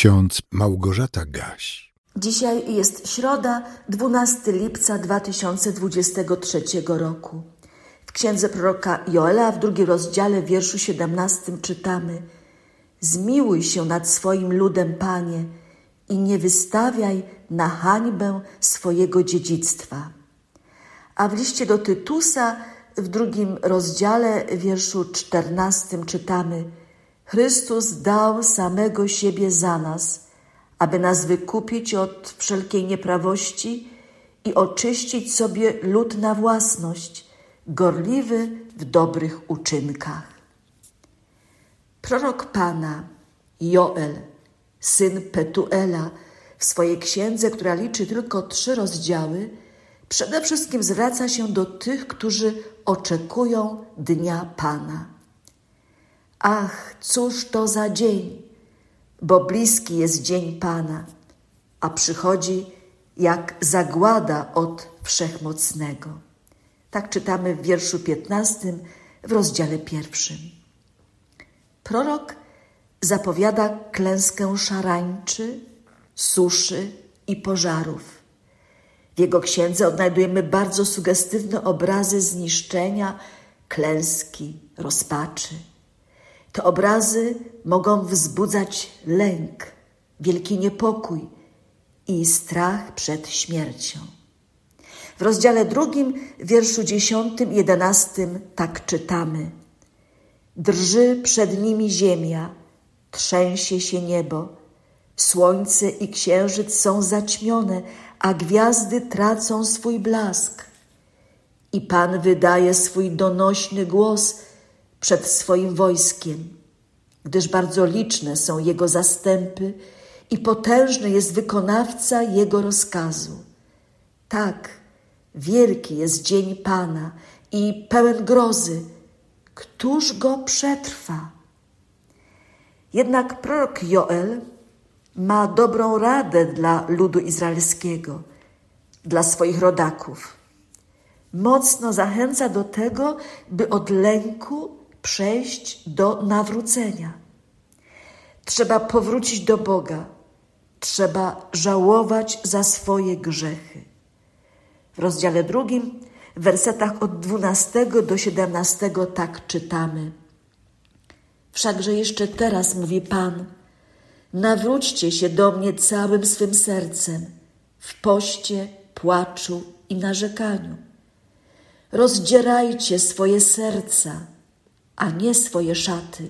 ksiądz Małgorzata Gaś. Dzisiaj jest środa, 12 lipca 2023 roku. W księdze proroka Joela w drugim rozdziale, wierszu 17 czytamy: Zmiłuj się nad swoim ludem, panie, i nie wystawiaj na hańbę swojego dziedzictwa. A w liście do Tytusa w drugim rozdziale, wierszu 14 czytamy: Chrystus dał samego siebie za nas, aby nas wykupić od wszelkiej nieprawości i oczyścić sobie lud na własność, gorliwy w dobrych uczynkach. Prorok Pana, Joel, syn Petuela, w swojej księdze, która liczy tylko trzy rozdziały, przede wszystkim zwraca się do tych, którzy oczekują dnia Pana. Ach, cóż to za dzień, bo bliski jest dzień Pana, a przychodzi jak zagłada od Wszechmocnego. Tak czytamy w wierszu 15 w rozdziale pierwszym. Prorok zapowiada klęskę szarańczy, suszy i pożarów. W jego księdze odnajdujemy bardzo sugestywne obrazy zniszczenia, klęski, rozpaczy. Te obrazy mogą wzbudzać lęk, wielki niepokój i strach przed śmiercią. W rozdziale drugim, wierszu dziesiątym, jedenastym tak czytamy. Drży przed nimi ziemia, trzęsie się niebo, słońce i księżyc są zaćmione, a gwiazdy tracą swój blask. I Pan wydaje swój donośny głos przed swoim wojskiem, gdyż bardzo liczne są Jego zastępy i potężny jest wykonawca Jego rozkazu. Tak, wielki jest dzień Pana i pełen grozy. Któż go przetrwa? Jednak prorok Joel ma dobrą radę dla ludu izraelskiego, dla swoich rodaków. Mocno zachęca do tego, by od lęku przejść do nawrócenia. Trzeba powrócić do Boga, trzeba żałować za swoje grzechy. W rozdziale drugim, w wersetach od 12 do 17 tak czytamy. Wszakże jeszcze teraz mówi Pan, Nawróćcie się do mnie całym swym sercem, w poście, płaczu i narzekaniu. Rozdzierajcie swoje serca, a nie swoje szaty,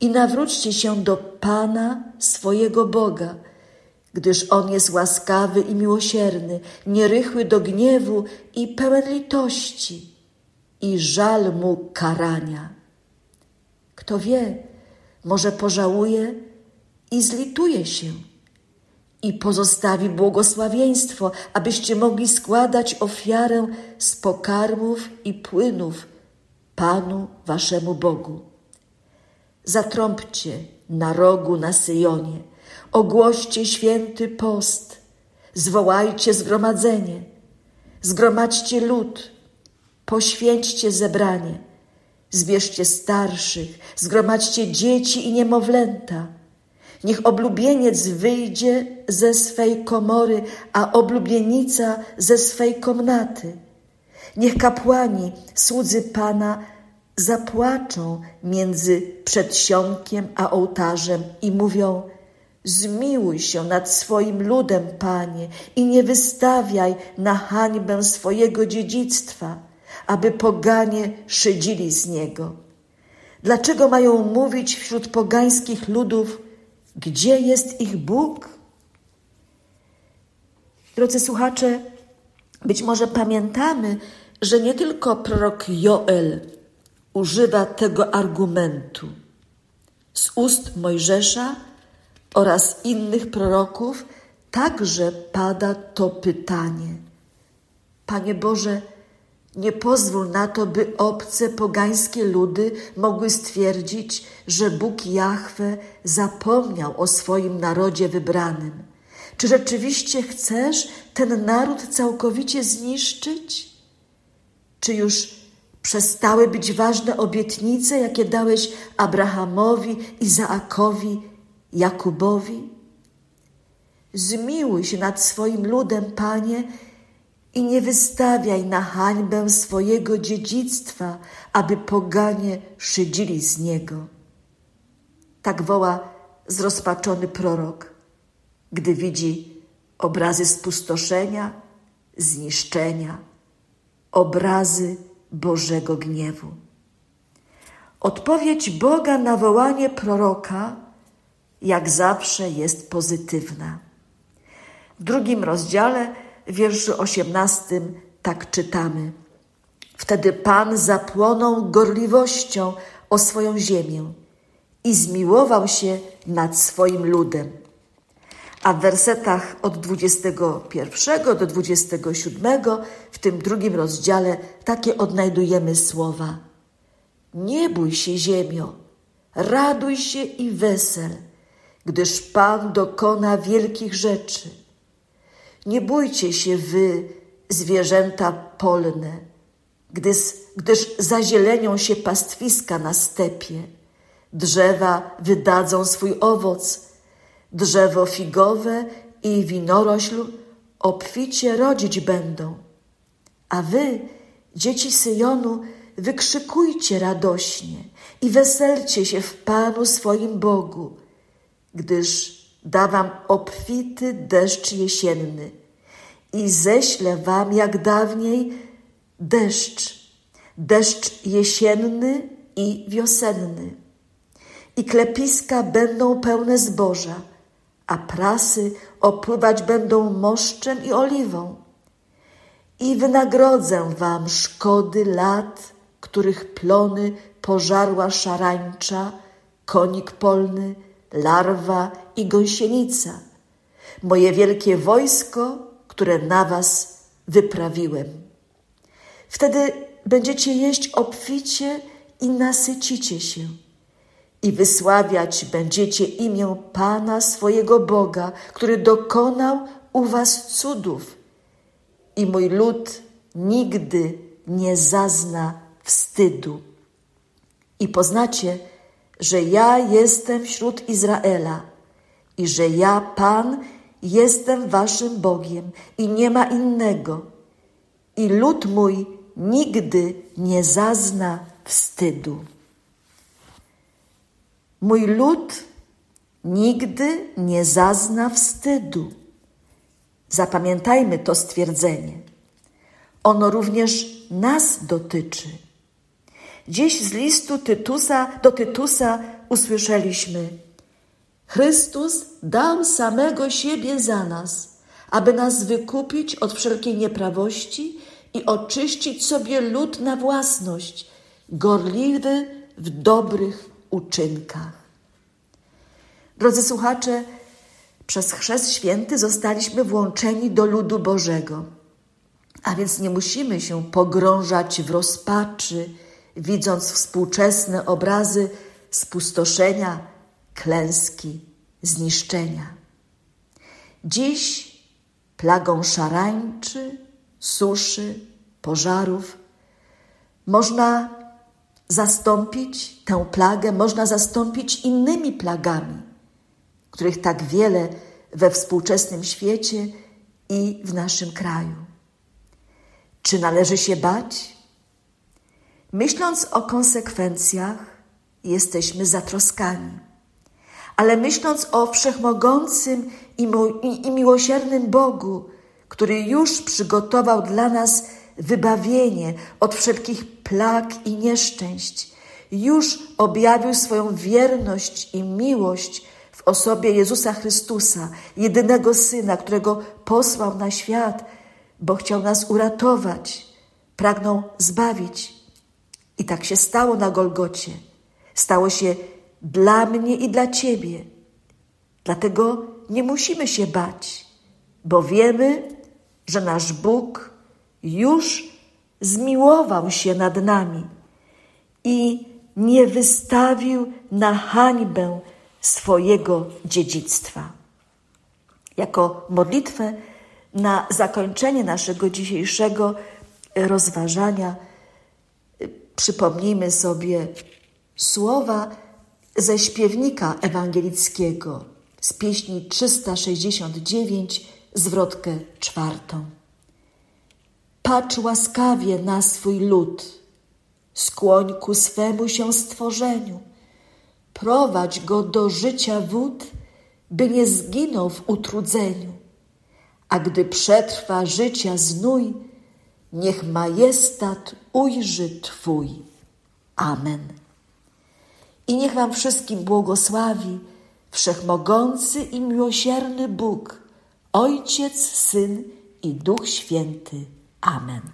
i nawróćcie się do Pana swojego Boga, gdyż On jest łaskawy i miłosierny, nierychły do gniewu i pełen litości, i żal mu karania. Kto wie, może pożałuje, i zlituje się i pozostawi błogosławieństwo, abyście mogli składać ofiarę z pokarmów i płynów Panu waszemu Bogu. Zatrąbcie na rogu na Syjonie, ogłoście święty post, zwołajcie zgromadzenie, zgromadźcie lud, poświęćcie zebranie, zbierzcie starszych, zgromadźcie dzieci i niemowlęta, Niech oblubieniec wyjdzie ze swej komory, a oblubienica ze swej komnaty. Niech kapłani, słudzy Pana, zapłaczą między przedsionkiem a ołtarzem i mówią: Zmiłuj się nad swoim ludem, Panie, i nie wystawiaj na hańbę swojego dziedzictwa, aby poganie szydzili z niego. Dlaczego mają mówić wśród pogańskich ludów, gdzie jest ich Bóg? Drodzy słuchacze, być może pamiętamy, że nie tylko prorok Joel używa tego argumentu. Z ust Mojżesza oraz innych proroków także pada to pytanie. Panie Boże, nie pozwól na to, by obce pogańskie ludy mogły stwierdzić, że Bóg Jahwe zapomniał o swoim narodzie wybranym. Czy rzeczywiście chcesz ten naród całkowicie zniszczyć? Czy już przestały być ważne obietnice, jakie dałeś Abrahamowi, Izaakowi Jakubowi? Zmiłuj się nad swoim ludem, Panie, i nie wystawiaj na hańbę swojego dziedzictwa, aby poganie szydzili z niego. Tak woła zrozpaczony prorok, gdy widzi obrazy spustoszenia, zniszczenia, obrazy Bożego gniewu. Odpowiedź Boga na wołanie proroka, jak zawsze, jest pozytywna. W drugim rozdziale, w wierszu osiemnastym, tak czytamy. Wtedy Pan zapłonął gorliwością o swoją ziemię i zmiłował się nad swoim ludem. A w wersetach od 21 do 27 w tym drugim rozdziale takie odnajdujemy słowa. Nie bój się ziemio, raduj się i wesel, gdyż Pan dokona wielkich rzeczy. Nie bójcie się wy, zwierzęta polne, gdyż, gdyż zazielenią się pastwiska na stepie. Drzewa wydadzą swój owoc, drzewo figowe i winorośl obficie rodzić będą. A wy, dzieci Syjonu, wykrzykujcie radośnie i weselcie się w Panu swoim Bogu, gdyż da wam obfity deszcz jesienny i ześlę wam jak dawniej deszcz, deszcz jesienny i wiosenny. I klepiska będą pełne zboża, a prasy opływać będą moszczem i oliwą. I wynagrodzę wam szkody lat, których plony pożarła szarańcza, konik polny, larwa i gąsienica, moje wielkie wojsko, które na was wyprawiłem. Wtedy będziecie jeść obficie i nasycicie się i wysławiać będziecie imię Pana swojego Boga, który dokonał u was cudów. I mój lud nigdy nie zazna wstydu. I poznacie, że ja jestem wśród Izraela i że ja, Pan, jestem waszym Bogiem i nie ma innego. I lud mój nigdy nie zazna wstydu. Mój lud nigdy nie zazna wstydu. Zapamiętajmy to stwierdzenie. Ono również nas dotyczy. Dziś z listu Tytusa do Tytusa usłyszeliśmy: Chrystus dał samego siebie za nas, aby nas wykupić od wszelkiej nieprawości i oczyścić sobie lud na własność, gorliwy w dobrych uczynkach. Drodzy słuchacze, przez Chrzest Święty zostaliśmy włączeni do ludu Bożego, a więc nie musimy się pogrążać w rozpaczy, widząc współczesne obrazy spustoszenia, klęski, zniszczenia. Dziś plagą szarańczy, suszy, pożarów można zastąpić tę plagę, można zastąpić innymi plagami, których tak wiele we współczesnym świecie i w naszym kraju. Czy należy się bać? Myśląc o konsekwencjach, jesteśmy zatroskani. Ale myśląc o wszechmogącym i, miłosiernym Bogu, który już przygotował dla nas wybawienie od wszelkich plag i nieszczęść, już objawił swoją wierność i miłość w osobie Jezusa Chrystusa, jedynego Syna, którego posłał na świat, bo chciał nas uratować, pragnął zbawić. I tak się stało na Golgocie. Stało się dla mnie i dla Ciebie. Dlatego nie musimy się bać, bo wiemy, że nasz Bóg już zmiłował się nad nami i nie wystawił na hańbę swojego dziedzictwa. Jako modlitwę na zakończenie naszego dzisiejszego rozważania przypomnijmy sobie słowa ze śpiewnika ewangelickiego z pieśni 369, zwrotkę czwartą. Patrz łaskawie na swój lud, skłoń ku swemu się stworzeniu, prowadź go do życia wód, by nie zginął w utrudzeniu. A gdy przetrwa życia znój, niech majestat ujrzy Twój. Amen. I niech Wam wszystkim błogosławi Wszechmogący i miłosierny Bóg, Ojciec, Syn i Duch Święty. Amen.